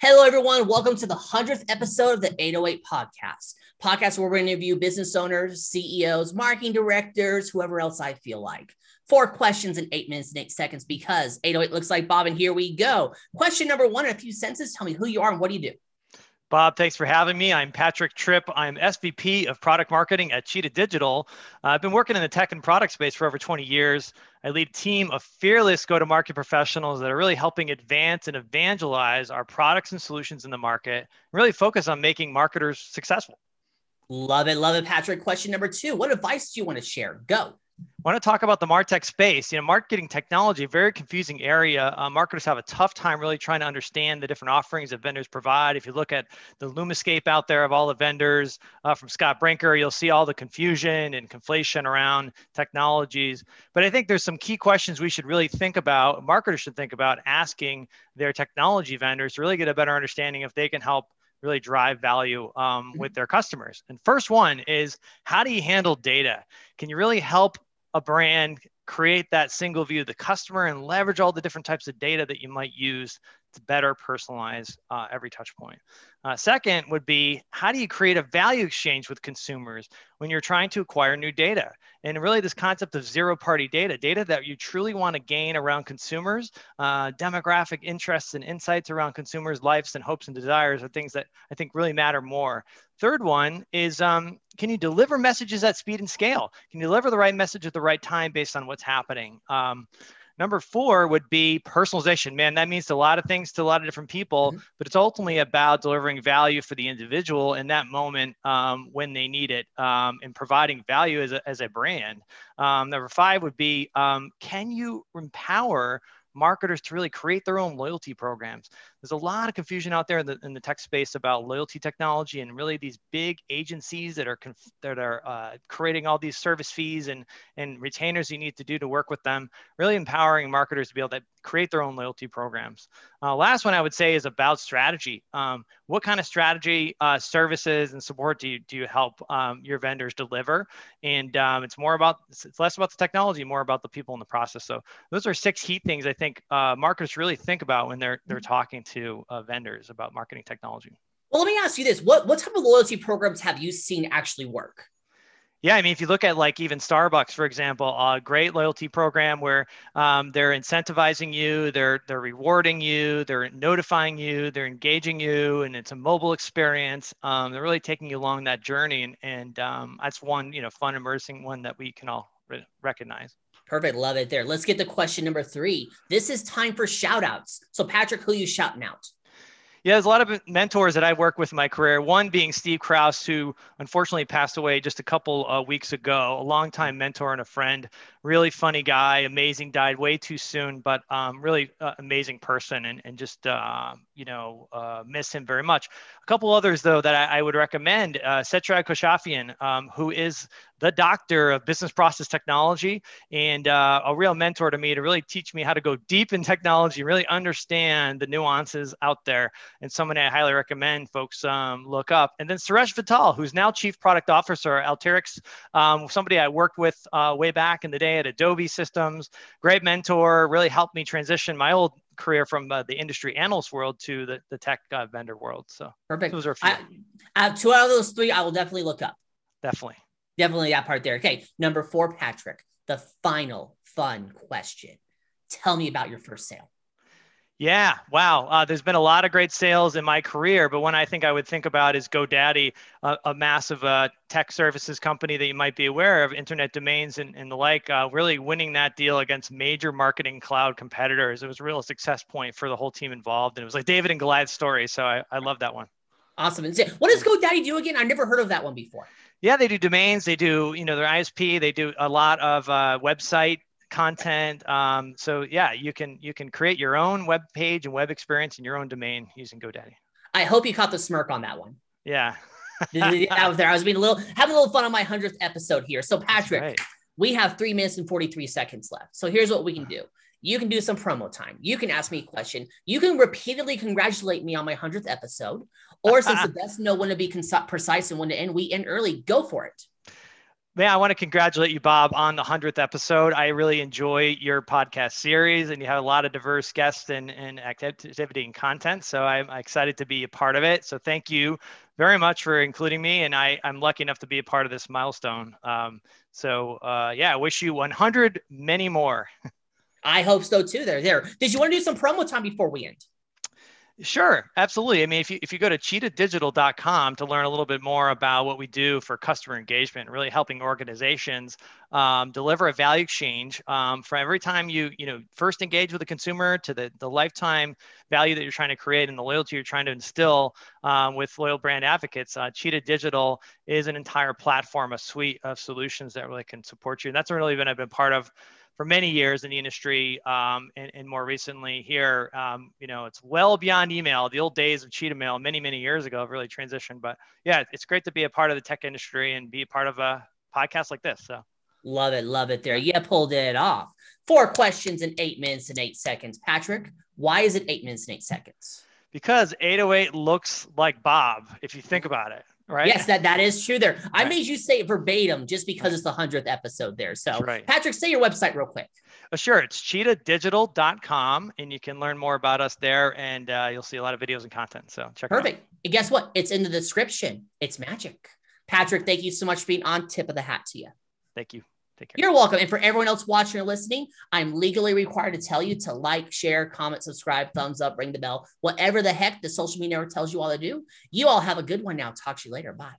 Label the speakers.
Speaker 1: Hello, everyone. Welcome to the 100th episode of the 808 podcast, podcast where we interview business owners, CEOs, marketing directors, whoever else I feel like. Four questions in eight minutes and eight seconds because 808 looks like Bob, and here we go. Question number one in a few sentences tell me who you are and what do you do?
Speaker 2: Bob, thanks for having me. I'm Patrick Tripp. I'm SVP of Product Marketing at Cheetah Digital. Uh, I've been working in the tech and product space for over 20 years. I lead a team of fearless go to market professionals that are really helping advance and evangelize our products and solutions in the market, really focus on making marketers successful.
Speaker 1: Love it. Love it, Patrick. Question number two What advice do you want to share? Go.
Speaker 2: Want to talk about the martech space you know marketing technology very confusing area uh, marketers have a tough time really trying to understand the different offerings that vendors provide if you look at the lumascape out there of all the vendors uh, from scott brinker you'll see all the confusion and conflation around technologies but i think there's some key questions we should really think about marketers should think about asking their technology vendors to really get a better understanding if they can help really drive value um, with their customers. And first one is how do you handle data? Can you really help a brand create that single view of the customer and leverage all the different types of data that you might use to better personalize uh, every touch point. Uh, second would be how do you create a value exchange with consumers when you're trying to acquire new data? And really, this concept of zero party data, data that you truly want to gain around consumers, uh, demographic interests and insights around consumers' lives and hopes and desires are things that I think really matter more. Third one is um, can you deliver messages at speed and scale? Can you deliver the right message at the right time based on what's happening? Um, Number four would be personalization. Man, that means a lot of things to a lot of different people, mm-hmm. but it's ultimately about delivering value for the individual in that moment um, when they need it um, and providing value as a, as a brand. Um, number five would be um, can you empower marketers to really create their own loyalty programs. There's a lot of confusion out there in the, in the tech space about loyalty technology and really these big agencies that are conf- that are uh, creating all these service fees and and retainers you need to do to work with them. Really empowering marketers to be able to create their own loyalty programs. Uh, last one I would say is about strategy. Um, what kind of strategy, uh, services, and support do you do you help um, your vendors deliver? And um, it's more about it's less about the technology, more about the people in the process. So those are six key things I think uh, marketers really think about when they're they're talking to uh, vendors about marketing technology.
Speaker 1: Well, let me ask you this: what what type of loyalty programs have you seen actually work?
Speaker 2: Yeah, I mean, if you look at like even Starbucks, for example, a great loyalty program where um, they're incentivizing you, they're they're rewarding you, they're notifying you, they're engaging you, and it's a mobile experience. Um, they're really taking you along that journey, and and um, that's one you know fun, immersing one that we can all re- recognize.
Speaker 1: Perfect, love it. There. Let's get to question number three. This is time for shout outs. So, Patrick, who are you shouting out?
Speaker 2: Yeah, there's a lot of mentors that I've worked with in my career. One being Steve Kraus, who unfortunately passed away just a couple uh, weeks ago, a longtime mentor and a friend. Really funny guy, amazing, died way too soon, but um, really uh, amazing person and, and just, uh, you know, uh, miss him very much. A couple others, though, that I, I would recommend uh, Setrag Khoshafian, um, who is the doctor of business process technology and uh, a real mentor to me to really teach me how to go deep in technology, really understand the nuances out there. And someone I highly recommend folks um, look up. And then Suresh Vittal, who's now chief product officer at Alteryx, um, somebody I worked with uh, way back in the day at Adobe Systems. Great mentor, really helped me transition my old career from uh, the industry analyst world to the, the tech uh, vendor world. So
Speaker 1: perfect. Those are a few. I, two out of those three, I will definitely look up.
Speaker 2: Definitely.
Speaker 1: Definitely that part there. Okay. Number four, Patrick, the final fun question. Tell me about your first sale.
Speaker 2: Yeah, wow. Uh, there's been a lot of great sales in my career, but one I think I would think about is GoDaddy, a, a massive uh, tech services company that you might be aware of, internet domains and, and the like, uh, really winning that deal against major marketing cloud competitors. It was a real success point for the whole team involved. And it was like David and Goliath story. So I, I love that one.
Speaker 1: Awesome. And what does GoDaddy do again? I've never heard of that one before.
Speaker 2: Yeah, they do domains. They do, you know, their ISP. They do a lot of uh, website content. Um, so yeah, you can you can create your own web page and web experience in your own domain using GoDaddy.
Speaker 1: I hope you caught the smirk on that one.
Speaker 2: Yeah.
Speaker 1: I was there. I was being a little having a little fun on my hundredth episode here. So Patrick, right. we have three minutes and forty three seconds left. So here's what we can do. You can do some promo time. You can ask me a question. You can repeatedly congratulate me on my 100th episode. Or since the best know when to be precise and when to end, we end early. Go for it.
Speaker 2: Man, I want to congratulate you, Bob, on the 100th episode. I really enjoy your podcast series, and you have a lot of diverse guests and, and activity and content. So I'm excited to be a part of it. So thank you very much for including me. And I, I'm lucky enough to be a part of this milestone. Um, so uh, yeah, I wish you 100 many more.
Speaker 1: I hope so too. There, there. Did you want to do some promo time before we end?
Speaker 2: Sure, absolutely. I mean, if you if you go to cheetahdigital.com to learn a little bit more about what we do for customer engagement, really helping organizations um, deliver a value exchange um, from every time you you know first engage with a consumer to the the lifetime value that you're trying to create and the loyalty you're trying to instill um, with loyal brand advocates. Uh, Cheetah Digital is an entire platform, a suite of solutions that really can support you. And that's really been I've been part of for many years in the industry um, and, and, more recently here. Um, you know, it's well beyond email. The old days of cheetah mail many, many years ago have really transitioned. But yeah, it's great to be a part of the tech industry and be a part of a podcast like this. So
Speaker 1: love it, love it there. Yeah, pulled it off. Four questions in eight minutes and eight seconds. Patrick, why is it eight minutes and eight seconds?
Speaker 2: Because 808 looks like Bob, if you think about it right?
Speaker 1: Yes, that, that is true there. I made you say it verbatim just because it's the 100th episode there. So, right. Patrick, say your website real quick.
Speaker 2: Uh, sure. It's cheetahdigital.com, and you can learn more about us there, and uh, you'll see a lot of videos and content. So, check out
Speaker 1: Perfect. And guess what? It's in the description. It's magic. Patrick, thank you so much for being on. Tip of the hat to you.
Speaker 2: Thank you.
Speaker 1: Take care. You're welcome. And for everyone else watching or listening, I'm legally required to tell you to like, share, comment, subscribe, thumbs up, ring the bell, whatever the heck the social media tells you all to do. You all have a good one now. Talk to you later. Bye.